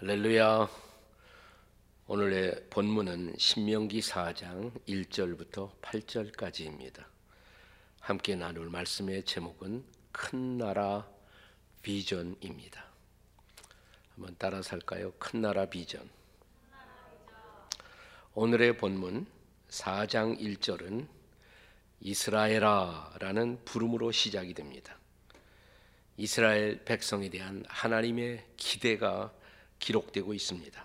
할렐루야. 오늘의 본문은 신명기 4장 1절부터 8절까지입니다. 함께 나눌 말씀의 제목은 큰 나라 비전입니다. 한번 따라 살까요? 큰 나라 비전. 오늘의 본문 4장 1절은 이스라엘아라는 부름으로 시작이 됩니다. 이스라엘 백성에 대한 하나님의 기대가 기록되고 있습니다.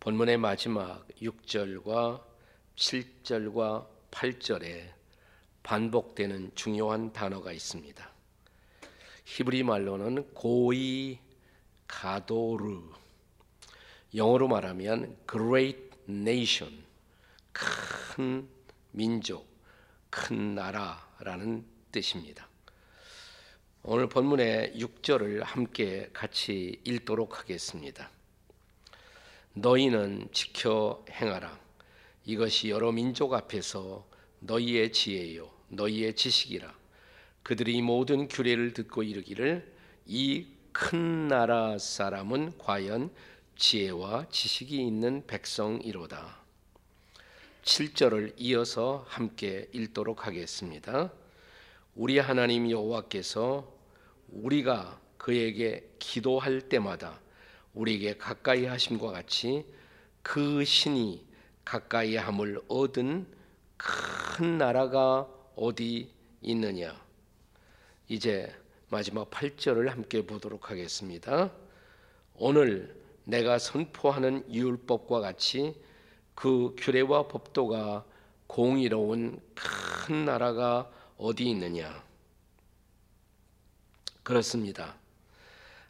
본문의 마지막 6절과 7절과 8절에 반복되는 중요한 단어가 있습니다. 히브리 말로는 고이 가도르 영어로 말하면 great nation 큰 민족 큰 나라라는 뜻입니다. 오늘 본문의 6절을 함께 같이 읽도록 하겠습니다. 너희는 지켜 행하라. 이것이 여러 민족 앞에서 너희의 지혜요, 너희의 지식이라. 그들이 모든 규례를 듣고 이르기를 이 큰 나라 사람은 과연 지혜와 지식이 있는 백성이로다. 7절을 이어서 함께 읽도록 하겠습니다. 우리 하나님 여호와께서 우리가 그에게 기도할 때마다 우리에게 가까이 하심과 같이 그 신이 가까이 함을 얻은 큰 나라가 어디 있느냐. 이제 마지막 8절을 함께 보도록 하겠습니다. 오늘 내가 선포하는 율법과 같이 그 규례와 법도가 공의로운 큰 나라가 어디 있느냐? 그렇습니다.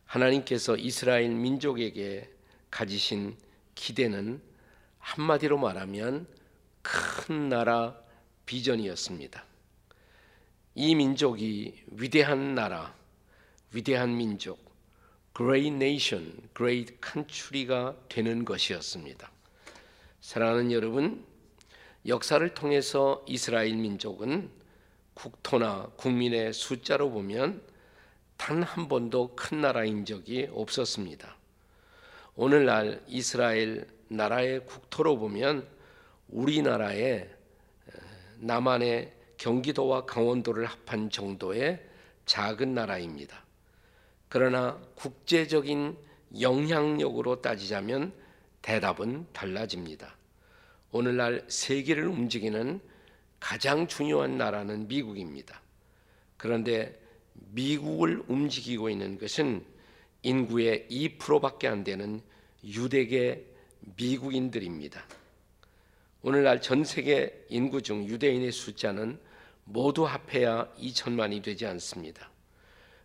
하나님께서 이스라엘 민족에게 가지신 기대는 한마디로 말하면 큰 나라 비전이었습니다. 이 민족이 위대한 나라, 위대한 민족, great nation, great country가 되는 것이었습니다. 사랑하는 여러분, 역사를 통해서 이스라엘 민족은 국토나 국민의 숫자로 보면 단 한 번도 큰 나라인 적이 없었습니다. 오늘날 이스라엘 나라의 국토로 보면 우리나라의 남한의 경기도와 강원도를 합한 정도의 작은 나라입니다. 그러나 국제적인 영향력으로 따지자면 대답은 달라집니다. 오늘날 세계를 움직이는 가장 중요한 나라는 미국입니다. 그런데 미국을 움직이고 있는 것은 인구의 2%밖에 안 되는 유대계 미국인들입니다. 오늘날 전 세계 인구 중 유대인의 숫자는 모두 합해야 2천만이 되지 않습니다.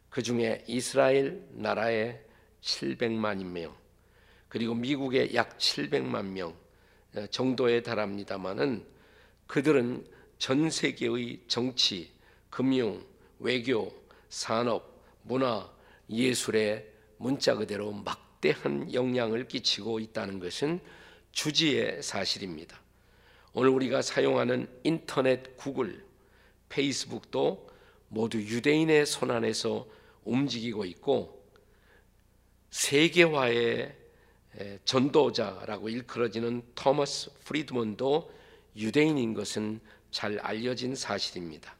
그 중에 이스라엘 나라의 700만인 명, 그리고 미국의 약 700만 명 정도에 달합니다만은 그들은 전 세계의 정치, 금융, 외교, 산업, 문화, 예술에 문자 그대로 막대한 영향을 끼치고 있다는 것은 주지의 사실입니다. 오늘 우리가 사용하는 인터넷, 구글, 페이스북도 모두 유대인의 손 안에서 움직이고 있고 세계화의 전도자라고 일컬어지는 토마스 프리드먼도 유대인인 것은 잘 알려진 사실입니다.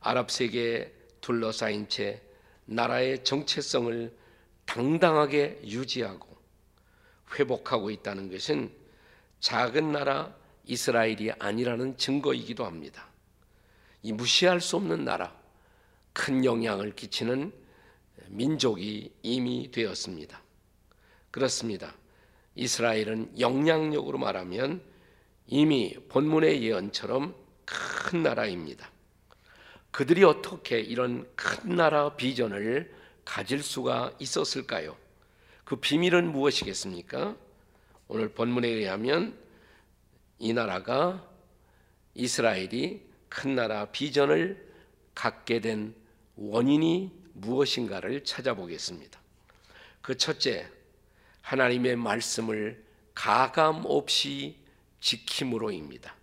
아랍 세계에 둘러싸인 채 나라의 정체성을 당당하게 유지하고 회복하고 있다는 것은 작은 나라 이스라엘이 아니라는 증거이기도 합니다. 이 무시할 수 없는 나라, 큰 영향을 끼치는 민족이 이미 되었습니다. 그렇습니다. 이스라엘은 영향력으로 말하면 이미 본문의 예언처럼 큰 나라입니다. 그들이 어떻게 이런 큰 나라 비전을 가질 수가 있었을까요? 그 비밀은 무엇이겠습니까? 오늘 본문에 의하면 이 나라가 이스라엘이 큰 나라 비전을 갖게 된 원인이 무엇인가를 찾아보겠습니다. 그 첫째, 하나님의 말씀을 가감 없이 지킴으로입니다.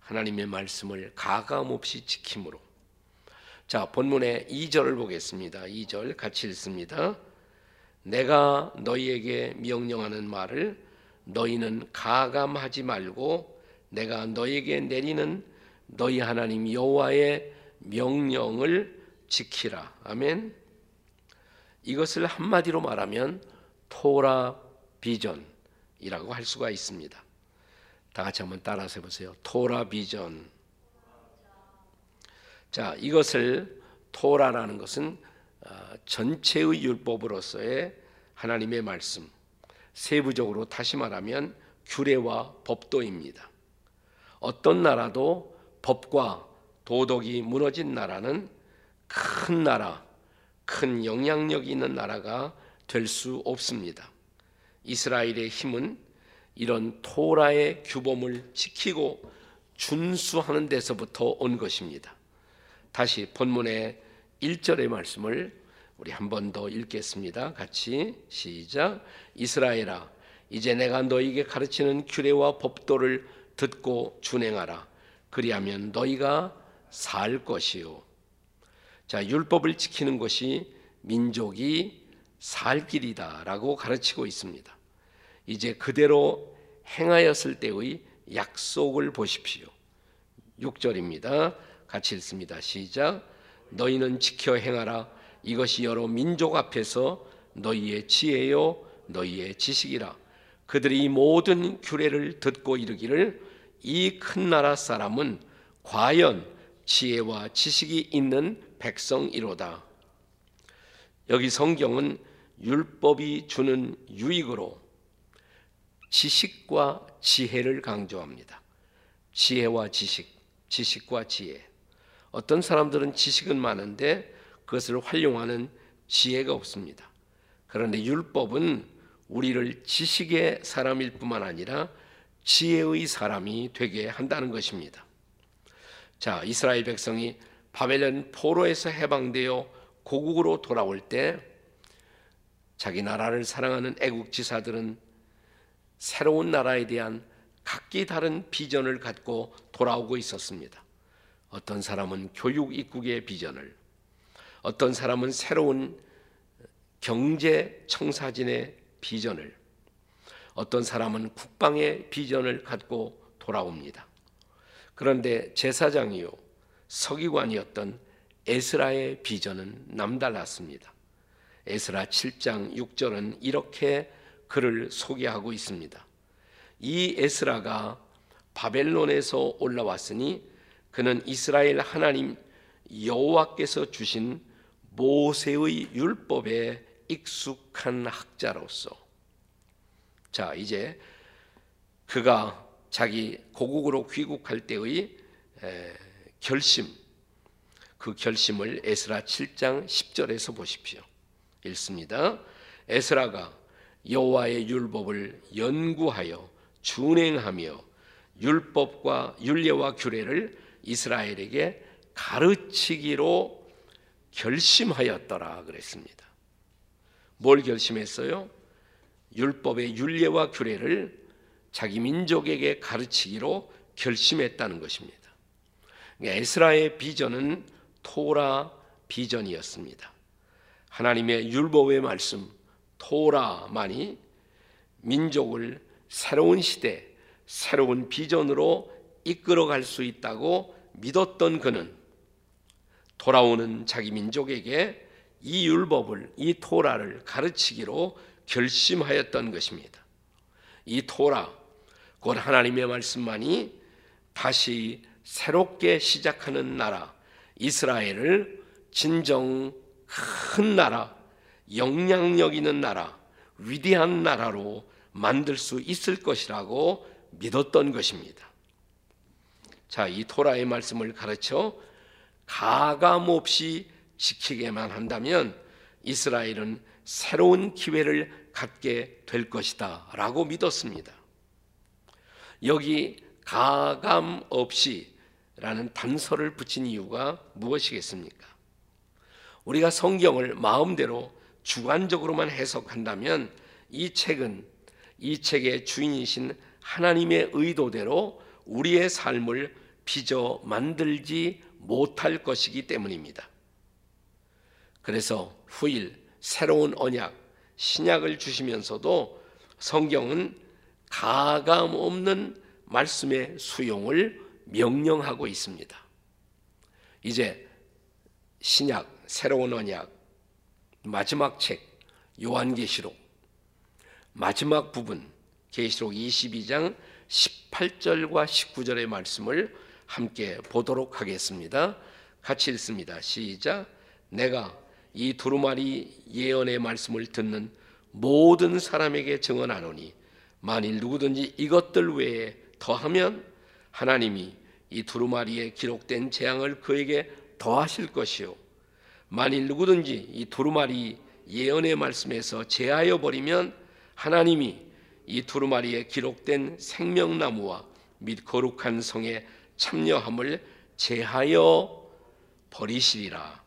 하나님의 말씀을 가감 없이 지킴으로. 자, 본문의 2절을 보겠습니다. 2절 같이 읽습니다. 내가 너희에게 명령하는 말을 너희는 가감하지 말고 내가 너희에게 내리는 너희 하나님 여호와의 명령을 지키라. 아멘. 이것을 한마디로 말하면 토라 비전이라고 할 수가 있습니다. 다 같이 한번 따라서 해보세요. 토라 비전. 자, 이것을 토라라는 것은 어, 전체의 율법으로서의 하나님의 말씀, 세부적으로 다시 말하면 규례와 법도입니다. 어떤 나라도 법과 도덕이 무너진 나라는 큰 나라, 큰 영향력 있는 나라가 될 수 없습니다. 이스라엘의 힘은 이런 토라의 규범을 지키고 준수하는 데서부터 온 것입니다. 다시 본문의 1절의 말씀을 우리 한 번 더 읽겠습니다. 같이 시작. 이스라엘아 이제 내가 너희에게 가르치는 규례와 법도를 듣고 준행하라. 그리하면 너희가 살 것이요. 자, 율법을 지키는 것이 민족이 살 길이다라고 가르치고 있습니다. 이제 그대로 행하였을 때의 약속을 보십시오. 6절입니다. 같이 읽습니다. 시작. 너희는 지켜 행하라. 이것이 여러 민족 앞에서 너희의 지혜요, 너희의 지식이라. 그들이 이 모든 규례를 듣고 이르기를 이 큰 나라 사람은 과연 지혜와 지식이 있는 백성이로다. 여기 성경은 율법이 주는 유익으로 지식과 지혜를 강조합니다. 지혜와 지식, 지식과 지혜. 어떤 사람들은 지식은 많은데 그것을 활용하는 지혜가 없습니다. 그런데 율법은 우리를 지식의 사람일 뿐만 아니라 지혜의 사람이 되게 한다는 것입니다. 자, 이스라엘 백성이 바벨론 포로에서 해방되어 고국으로 돌아올 때 자기 나라를 사랑하는 애국 지사들은 새로운 나라에 대한 각기 다른 비전을 갖고 돌아오고 있었습니다. 어떤 사람은 교육 입국의 비전을, 어떤 사람은 새로운 경제 청사진의 비전을, 어떤 사람은 국방의 비전을 갖고 돌아옵니다. 그런데 제사장이요 서기관이었던 에스라의 비전은 남달랐습니다. 에스라 7장 6절은 이렇게 그를 소개하고 있습니다. 이 에스라가 바벨론에서 올라왔으니 그는 이스라엘 하나님 여호와께서 주신 모세의 율법에 익숙한 학자로서 자 이제 그가 자기 고국으로 귀국할 때의 결심 그 결심을 에스라 7장 10절에서 보십시오. 읽습니다. 에스라가 여호와의 율법을 연구하여 준행하며 율법과 율례와 규례를 이스라엘에게 가르치기로 결심하였더라 그랬습니다. 뭘 결심했어요? 율법의 율례와 규례를 자기 민족에게 가르치기로 결심했다는 것입니다. 그러니까 에스라의 비전은 토라 비전이었습니다. 하나님의 율법의 말씀 토라만이 민족을 새로운 시대, 새로운 비전으로 이끌어갈 수 있다고 믿었던 그는 돌아오는 자기 민족에게 이 율법을, 이 토라를 가르치기로 결심하였던 것입니다. 이 토라, 곧 하나님의 말씀만이 다시 새롭게 시작하는 나라, 이스라엘을 진정 큰 나라, 영향력 있는 나라, 위대한 나라로 만들 수 있을 것이라고 믿었던 것입니다. 자, 이 토라의 말씀을 가르쳐 가감 없이 지키게만 한다면 이스라엘은 새로운 기회를 갖게 될 것이다 라고 믿었습니다. 여기 가감 없이 라는 단서를 붙인 이유가 무엇이겠습니까? 우리가 성경을 마음대로 주관적으로만 해석한다면 이 책은 이 책의 주인이신 하나님의 의도대로 우리의 삶을 빚어 만들지 못할 것이기 때문입니다. 그래서 후일 새로운 언약 신약을 주시면서도 성경은 가감 없는 말씀의 수용을 명령하고 있습니다. 이제 신약 새로운 언약 마지막 책 요한계시록 마지막 부분 계시록 22장 18절과 19절의 말씀을 함께 보도록 하겠습니다. 같이 읽습니다. 시작. 내가 이 두루마리 예언의 말씀을 듣는 모든 사람에게 증언하노니 만일 누구든지 이것들 외에 더하면 하나님이 이 두루마리에 기록된 재앙을 그에게 더하실 것이요 만일 누구든지 이 두루마리 예언의 말씀에서 제하여 버리면 하나님이 이 두루마리에 기록된 생명나무와 및 거룩한 성에 참여함을 제하여 버리시리라.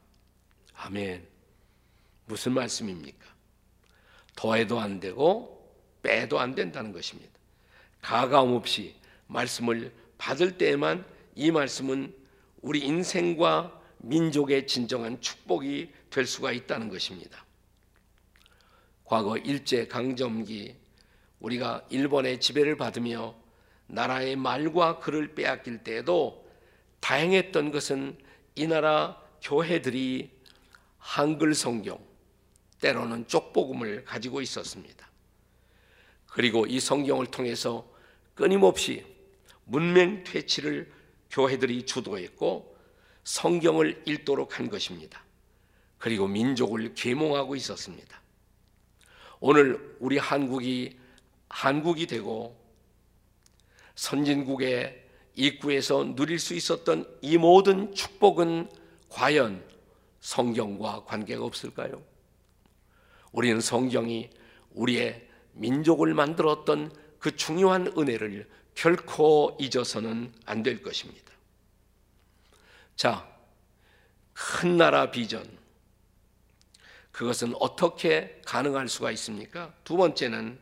아멘. 무슨 말씀입니까? 더해도 안 되고 빼도 안 된다는 것입니다. 가감 없이 말씀을 받을 때에만 이 말씀은 우리 인생과 민족의 진정한 축복이 될 수가 있다는 것입니다. 과거 일제 강점기 우리가 일본의 지배를 받으며 나라의 말과 글을 빼앗길 때에도 다행했던 것은 이 나라 교회들이 한글 성경 때로는 쪽복음을 가지고 있었습니다. 그리고 이 성경을 통해서 끊임없이 문맹 퇴치를 교회들이 주도했고 성경을 읽도록 한 것입니다. 그리고 민족을 계몽하고 있었습니다. 오늘 우리 한국이 한국이 되고 선진국의 입구에서 누릴 수 있었던 이 모든 축복은 과연 성경과 관계가 없을까요? 우리는 성경이 우리의 민족을 만들었던 그 중요한 은혜를 결코 잊어서는 안 될 것입니다. 자, 큰 나라 비전. 그것은 어떻게 가능할 수가 있습니까? 두 번째는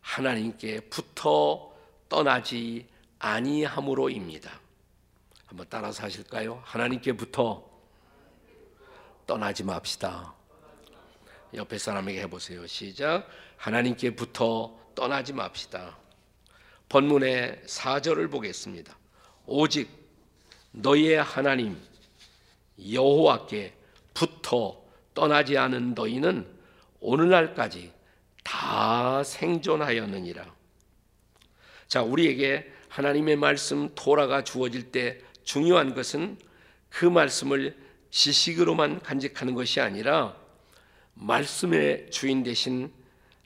하나님께 붙어 떠나지 아니함으로입니다. 한번 따라서 하실까요? 하나님께 붙어 떠나지 맙시다. 옆에 사람에게 해보세요. 시작. 하나님께 붙어 떠나지 맙시다. 본문의 4절을 보겠습니다. 오직 너희의 하나님 여호와께 붙어 떠나지 않은 너희는 오늘날까지 다 생존하였느니라. 자, 우리에게 하나님의 말씀 토라가 주어질 때 중요한 것은 그 말씀을 지식으로만 간직하는 것이 아니라 말씀의 주인 되신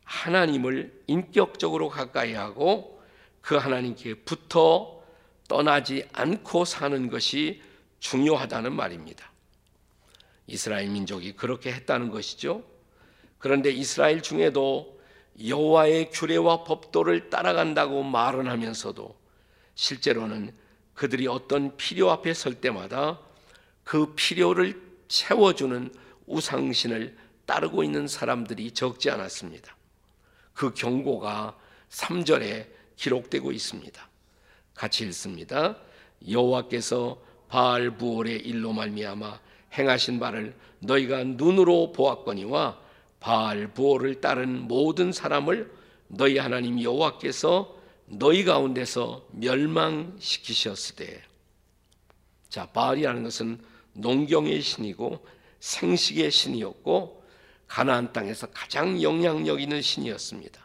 하나님을 인격적으로 가까이 하고 그 하나님께 붙어 떠나지 않고 사는 것이 중요하다는 말입니다. 이스라엘 민족이 그렇게 했다는 것이죠. 그런데 이스라엘 중에도 여호와의 규례와 법도를 따라간다고 말은 하면서도 실제로는 그들이 어떤 필요 앞에 설 때마다 그 필요를 채워주는 우상신을 따르고 있는 사람들이 적지 않았습니다. 그 경고가 3절에 기록되고 있습니다. 같이 읽습니다. 여호와께서 바알 부올의 일로 말미암아 행하신 바를 너희가 눈으로 보았거니와 바알 부올을 따른 모든 사람을 너희 하나님 여호와께서 너희 가운데서 멸망시키셨으되 자 바알이라는 것은 농경의 신이고 생식의 신이었고 가나안 땅에서 가장 영향력 있는 신이었습니다.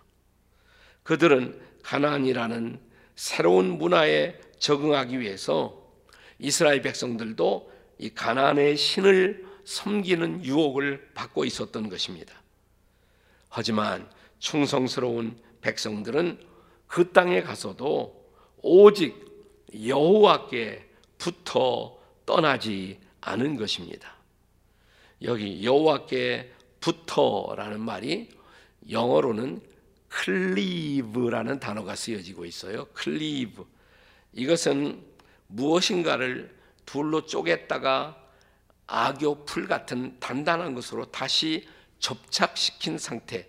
그들은 가나안이라는 새로운 문화에 적응하기 위해서 이스라엘 백성들도 이 가나안의 신을 섬기는 유혹을 받고 있었던 것입니다. 하지만 충성스러운 백성들은 그 땅에 가서도 오직 여호와께 붙어 떠나지 않은 것입니다. 여기 여호와께 붙어라는 말이 영어로는 클리브라는 단어가 쓰여지고 있어요. 클리브. 이것은 무엇인가를 둘로 쪼갰다가 악교 풀 같은 단단한 것으로 다시 접착시킨 상태.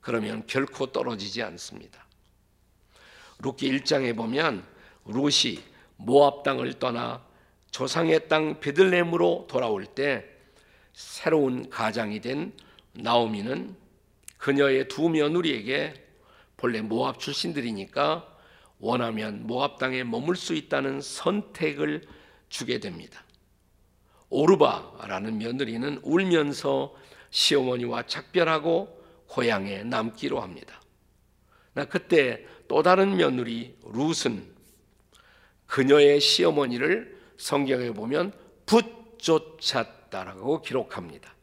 그러면 결코 떨어지지 않습니다. 룻기 1장에 보면 룻이 모압 땅을 떠나 조상의 땅 베들레헴으로 돌아올 때 새로운 가장이 된 나오미는 그녀의 두 며느리에게 본래 모압 출신들이니까 원하면 모압 땅에 머물 수 있다는 선택을 주게 됩니다. 오르바라는 며느리는 울면서 시어머니와 작별하고 고향에 남기로 합니다. 나 그때 또 다른 며느리 룻은 그녀의 시어머니를 성경에 보면 붙쫓았다라고 기록합니다.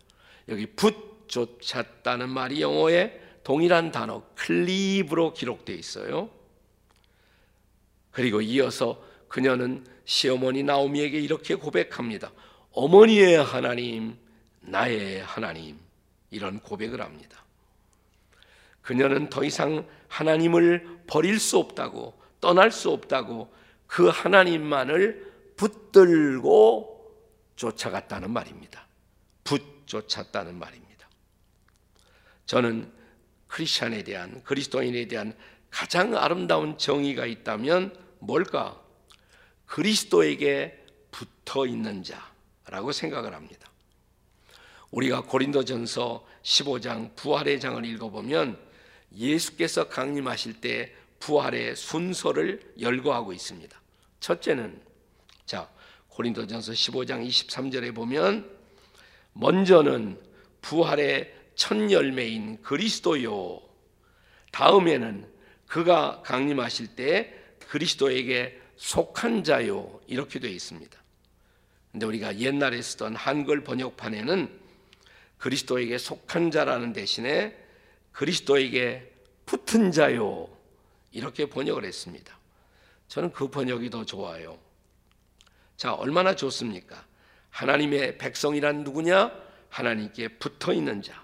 여기 붙쫓았다는 말이 영어의 동일한 단어 클리브로 기록되어 있어요. 그리고 이어서 그녀는 시어머니 나오미에게 이렇게 고백합니다. 어머니의 하나님, 나의 하나님 이런 고백을 합니다. 그녀는 더 이상 하나님을 버릴 수 없다고 떠날 수 없다고 그 하나님만을 붙들고 쫓아갔다는 말입니다. 붙 쫓았다는 말입니다. 저는 크리스천에 대한 그리스도인에 대한 가장 아름다운 정의가 있다면 뭘까? 그리스도에게 붙어 있는 자라고 생각을 합니다. 우리가 고린도전서 15장 부활의 장을 읽어보면 예수께서 강림하실 때 부활의 순서를 열거하고 있습니다. 첫째는 자 고린도전서 15장 23절에 보면 먼저는 부활의 첫 열매인 그리스도요. 다음에는 그가 강림하실 때 그리스도에게 속한 자요. 이렇게 되어 있습니다. 근데 우리가 옛날에 쓰던 한글 번역판에는 그리스도에게 속한 자라는 대신에 그리스도에게 붙은 자요. 이렇게 번역을 했습니다. 저는 그 번역이 더 좋아요. 자, 얼마나 좋습니까? 하나님의 백성이란 누구냐? 하나님께 붙어 있는 자.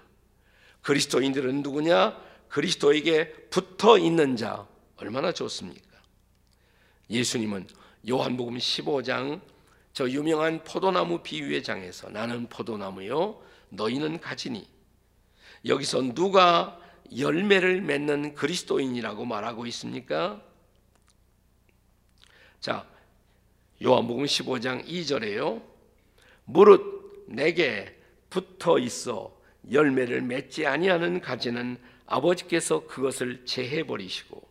그리스도인들은 누구냐? 그리스도에게 붙어 있는 자. 얼마나 좋습니까? 예수님은 요한복음 15장 저 유명한 포도나무 비유의 장에서 나는 포도나무요 너희는 가지니 여기서 누가 열매를 맺는 그리스도인이라고 말하고 있습니까? 자, 요한복음 15장 2절에요. 무릇 내게 붙어 있어 열매를 맺지 아니하는 가지는 아버지께서 그것을 제해 버리시고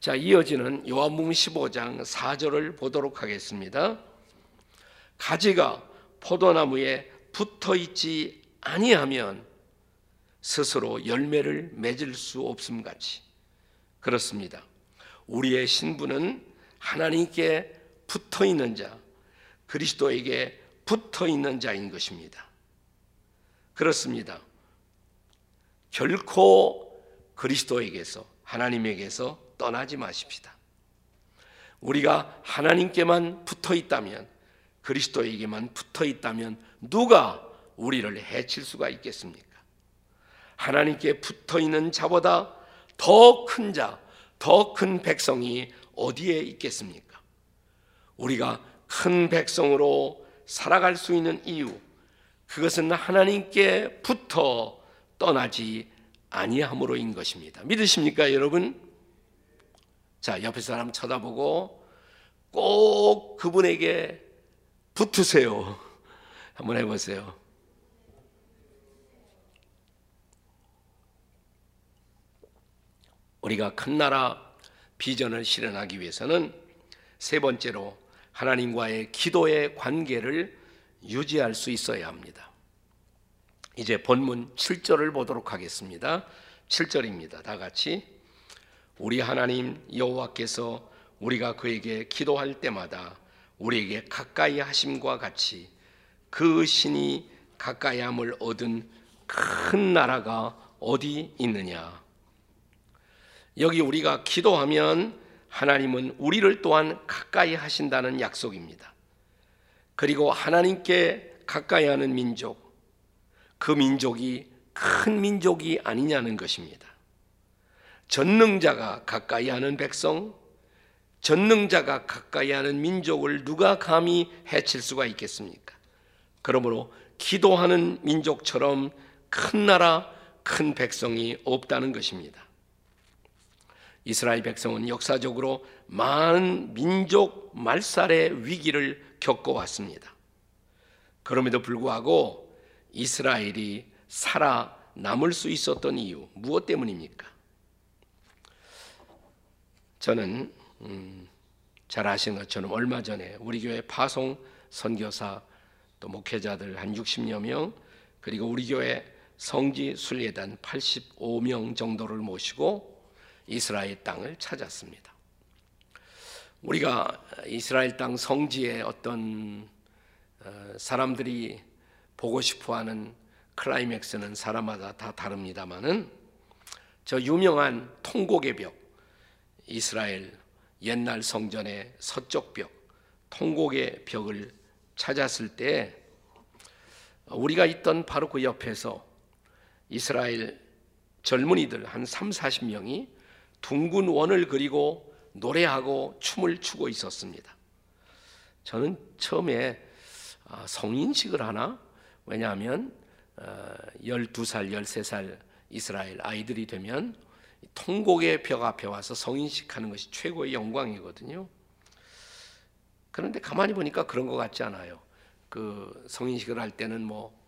자, 이어지는 요한복음 15장 4절을 보도록 하겠습니다. 가지가 포도나무에 붙어 있지 아니하면 스스로 열매를 맺을 수 없음 같이 그렇습니다. 우리의 신분은 하나님께 붙어 있는 자, 그리스도에게 붙어 있는 자인 것입니다. 그렇습니다. 결코 그리스도에게서 하나님에게서 떠나지 마십시다. 우리가 하나님께만 붙어 있다면 그리스도에게만 붙어 있다면 누가 우리를 해칠 수가 있겠습니까? 하나님께 붙어 있는 자보다 더 큰 자, 더 큰 백성이 어디에 있겠습니까? 우리가 큰 백성으로 살아갈 수 있는 이유, 그것은 하나님께 붙어 떠나지 아니함으로인 것입니다. 믿으십니까, 여러분? 자, 옆에 사람 쳐다보고 꼭 그분에게 붙으세요. 한번 해보세요. 우리가 큰 나라 비전을 실현하기 위해서는 세 번째로 하나님과의 기도의 관계를 유지할 수 있어야 합니다. 이제 본문 7절을 보도록 하겠습니다. 7절입니다. 다 같이 우리 하나님 여호와께서 우리가 그에게 기도할 때마다 우리에게 가까이 하심과 같이 그 신이 가까이함을 얻은 큰 나라가 어디 있느냐? 여기 우리가 기도하면 하나님은 우리를 또한 가까이 하신다는 약속입니다. 그리고 하나님께 가까이 하는 민족, 그 민족이 큰 민족이 아니냐는 것입니다. 전능자가 가까이 하는 백성, 전능자가 가까이 하는 민족을 누가 감히 해칠 수가 있겠습니까? 그러므로 기도하는 민족처럼 큰 나라, 큰 백성이 없다는 것입니다. 이스라엘 백성은 역사적으로 많은 민족 말살의 위기를 겪어왔습니다. 그럼에도 불구하고 이스라엘이 살아 남을 수 있었던 이유 무엇 때문입니까? 저는 음, 잘 아시는 것처럼 얼마 전에 우리 교회 파송 선교사 또 목회자들 한 60여 명 그리고 우리 교회 성지 순례단 85명 정도를 모시고 이스라엘 땅을 찾았습니다. 우리가 이스라엘 땅 성지에 어떤 어, 사람들이 보고 싶어하는 클라이맥스는 사람마다 다 다릅니다만은 저 유명한 통곡의 벽 이스라엘 옛날 성전의 서쪽 벽 통곡의 벽을 찾았을 때 우리가 있던 바로 그 옆에서 이스라엘 젊은이들 한 3, 40명이 둥근 원을 그리고 노래하고 춤을 추고 있었습니다. 저는 처음에 아, 성인식을 하나? 왜냐하면 12살, 어, 13살 이스라엘 아이들이 되면 통곡의 벽 앞에 와서 성인식 하는 것이 최고의 영광이거든요. 그런데 가만히 보니까 그런 것 같지 않아요. 그 성인식을 할 때는 뭐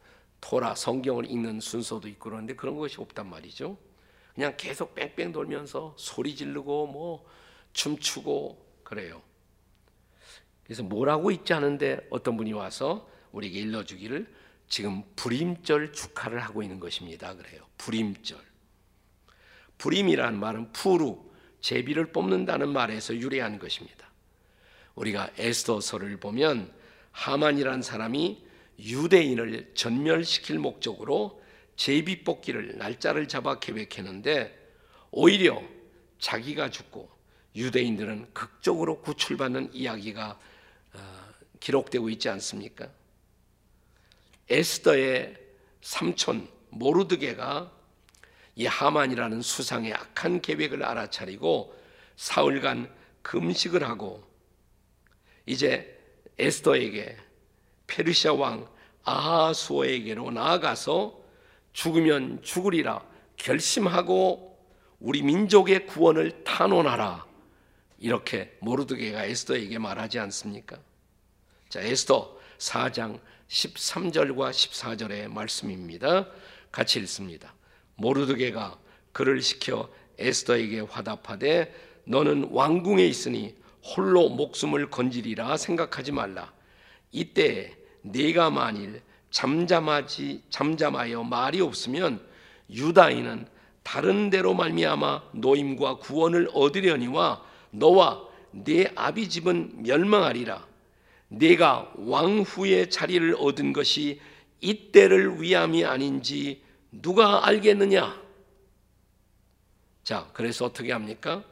토라 성경을 읽는 순서도 있고 그런데 그런 것이 없단 말이죠. 그냥 계속 뺑뺑 돌면서 소리 지르고 뭐 춤추고 그래요. 그래서 뭐라고 있지 않은데 어떤 분이 와서 우리에게 일러주기를 지금 불임절 축하를 하고 있는 것입니다. 그래요. 불임절. 불임이라는 말은 푸루, 제비를 뽑는다는 말에서 유래한 것입니다. 우리가 에스더서를 보면 하만이란 사람이 유대인을 전멸시킬 목적으로 제비 뽑기를 날짜를 잡아 계획했는데 오히려 자기가 죽고 유대인들은 극적으로 구출받는 이야기가 어, 기록되고 있지 않습니까? 에스더의 삼촌 모르드게가 이 하만이라는 수상의 악한 계획을 알아차리고 사흘간 금식을 하고 이제 에스더에게 페르시아 왕 아하수어에게로 나아가서 죽으면 죽으리라 결심하고 우리 민족의 구원을 탄원하라 이렇게 모르드게가 에스더에게 말하지 않습니까? 자 에스더 4장 13절과 14절의 말씀입니다. 같이 읽습니다. 모르드게가 그를 시켜 에스더에게 화답하되 너는 왕궁에 있으니 홀로 목숨을 건지리라 생각하지 말라. 이때 네가 만일 잠잠하지 잠잠하여 말이 없으면 유다인은 다른 데로 말미암아 노임과 구원을 얻으려니와 너와 네 아비 집은 멸망하리라. 네가 왕후의 자리를 얻은 것이 이때를 위함이 아닌지 누가 알겠느냐? 자, 그래서 어떻게 합니까?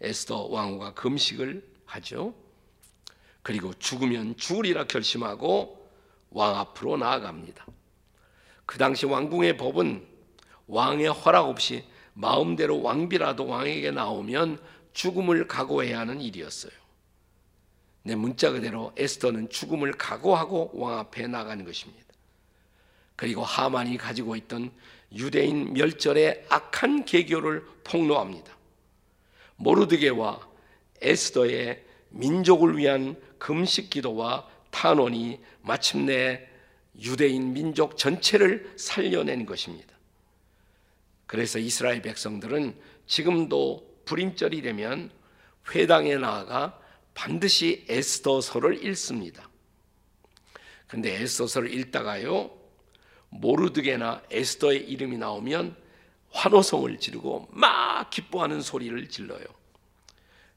에스더 왕후가 금식을 하죠. 그리고 죽으면 죽으리라 결심하고 왕 앞으로 나아갑니다. 그 당시 왕궁의 법은 왕의 허락 없이 마음대로 왕비라도 왕에게 나오면 죽음을 각오해야 하는 일이었어요. 내 문자 그대로 에스더는 죽음을 각오하고 왕 앞에 나가는 것입니다. 그리고 하만이 가지고 있던 유대인 멸절의 악한 계교를 폭로합니다. 모르드게와 에스더의 민족을 위한 금식 기도와 탄원이 마침내 유대인 민족 전체를 살려낸 것입니다. 그래서 이스라엘 백성들은 지금도 불임절이 되면 회당에 나아가 반드시 에스더서를 읽습니다. 근데 에스더서를 읽다가요 모르드게나 에스더의 이름이 나오면 환호성을 지르고 막 기뻐하는 소리를 질러요.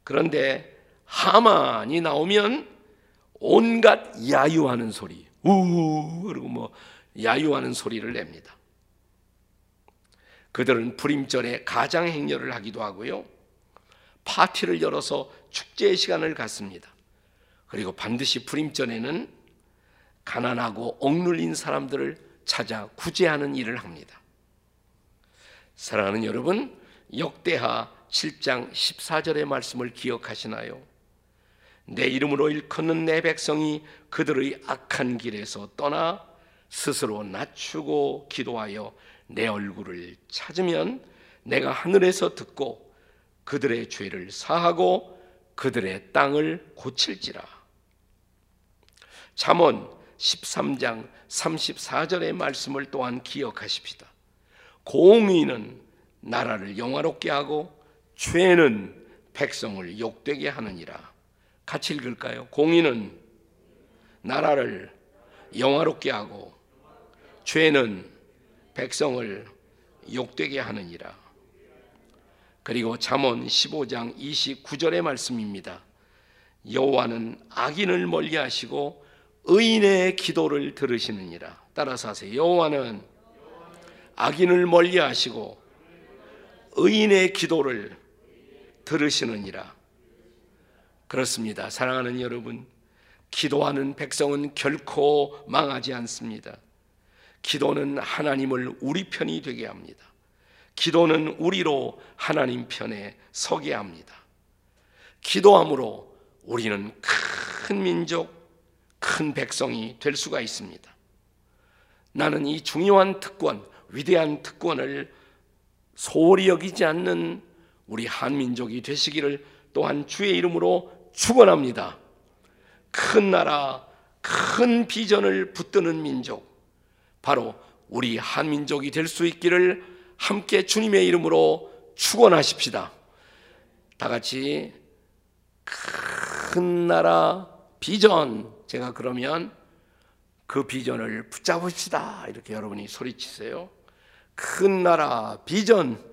그런데 하만이 나오면 온갖 야유하는 소리, 우 그리고 뭐 야유하는 소리를 냅니다. 그들은 불임절에 가장 행렬을 하기도 하고요. 파티를 열어서 축제의 시간을 갖습니다. 그리고 반드시 불임전에는 가난하고 억눌린 사람들을 찾아 구제하는 일을 합니다. 사랑하는 여러분, 역대하 7장 14절의 말씀을 기억하시나요? 내 이름으로 일컫는 내 백성이 그들의 악한 길에서 떠나 스스로 낮추고 기도하여 내 얼굴을 찾으면 내가 하늘에서 듣고 그들의 죄를 사하고 그들의 땅을 고칠지라. 잠언 13장 34절의 말씀을 또한 기억하십시다. 공의는 나라를 영화롭게 하고 죄는 백성을 욕되게 하느니라. 같이 읽을까요? 공의는 나라를 영화롭게 하고 죄는 백성을 욕되게 하느니라. 그리고 잠언 15장 29절의 말씀입니다. 여호와는 악인을 멀리 하시고 의인의 기도를 들으시느니라. 따라서 하세요. 여호와는 악인을 멀리 하시고 의인의 기도를 들으시느니라. 그렇습니다. 사랑하는 여러분, 기도하는 백성은 결코 망하지 않습니다. 기도는 하나님을 우리 편이 되게 합니다. 기도는 우리로 하나님 편에 서게 합니다. 기도함으로 우리는 큰 민족, 큰 백성이 될 수가 있습니다. 나는 이 중요한 특권, 위대한 특권을 소홀히 여기지 않는 우리 한민족이 되시기를 또한 주의 이름으로 축원합니다. 큰 나라, 큰 비전을 붙드는 민족, 바로 우리 한민족이 될 수 있기를 함께 주님의 이름으로 축원하십시다. 다 같이 큰 나라 비전 제가 그러면 그 비전을 붙잡읍시다. 이렇게 여러분이 소리치세요. 큰 나라 비전.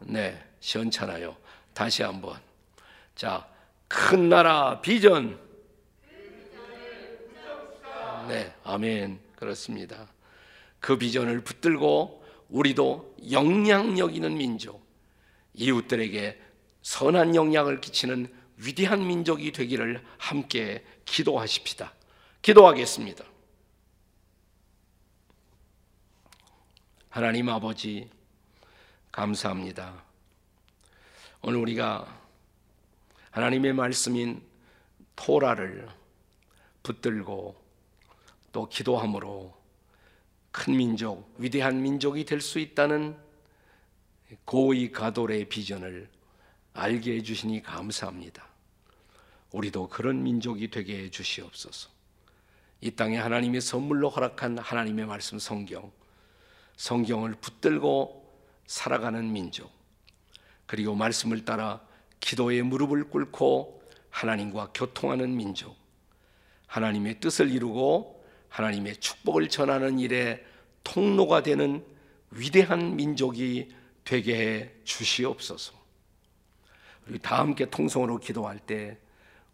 네, 시원찮아요. 다시 한번. 자, 큰 나라 비전. 네, 아멘. 그렇습니다. 그 비전을 붙들고 우리도 영향력 있는 민족, 이웃들에게 선한 영향을 끼치는 위대한 민족이 되기를 함께 기도하십시다. 기도하겠습니다. 하나님 아버지, 감사합니다. 오늘 우리가 하나님의 말씀인 토라를 붙들고 또 기도함으로 큰 민족, 위대한 민족이 될 수 있다는 고의 가돌의 비전을 알게 해주시니 감사합니다. 우리도 그런 민족이 되게 해주시옵소서. 이 땅에 하나님의 선물로 허락한 하나님의 말씀 성경, 성경을 붙들고 살아가는 민족, 그리고 말씀을 따라 기도의 무릎을 꿇고 하나님과 교통하는 민족, 하나님의 뜻을 이루고 하나님의 축복을 전하는 일에 통로가 되는 위대한 민족이 되게 해 주시옵소서. 우리 다 함께 통성으로 기도할 때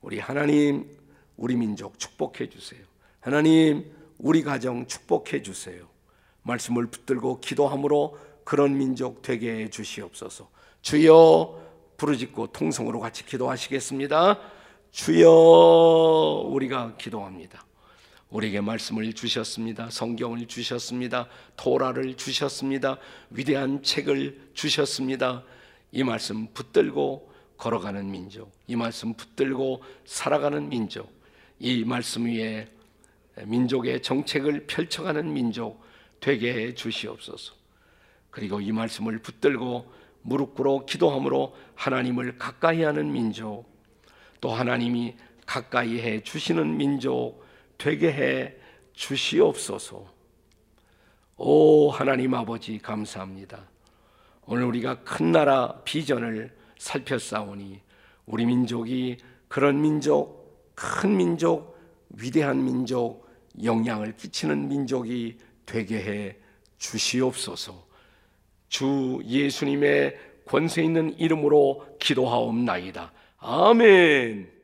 우리 하나님 우리 민족 축복해 주세요. 하나님 우리 가정 축복해 주세요. 말씀을 붙들고 기도함으로 그런 민족 되게 해 주시옵소서. 주여 부르짖고 통성으로 같이 기도하시겠습니다. 주여 우리가 기도합니다. 우리에게 말씀을 주셨습니다. 성경을 주셨습니다. 토라를 주셨습니다. 위대한 책을 주셨습니다. 이 말씀 붙들고 걸어가는 민족, 이 말씀 붙들고 살아가는 민족, 이 말씀 위에 민족의 정책을 펼쳐가는 민족 되게 해 주시옵소서. 그리고 이 말씀을 붙들고 무릎 꿇어 기도함으로 하나님을 가까이 하는 민족, 또 하나님이 가까이 해 주시는 민족 되게 해 주시옵소서. 오 하나님 아버지 감사합니다. 오늘 우리가 큰 나라 비전을 살펴싸우니 우리 민족이 그런 민족, 큰 민족, 위대한 민족, 영향을 끼치는 민족이 되게 해 주시옵소서. 주 예수님의 권세 있는 이름으로 기도하옵나이다. 아멘.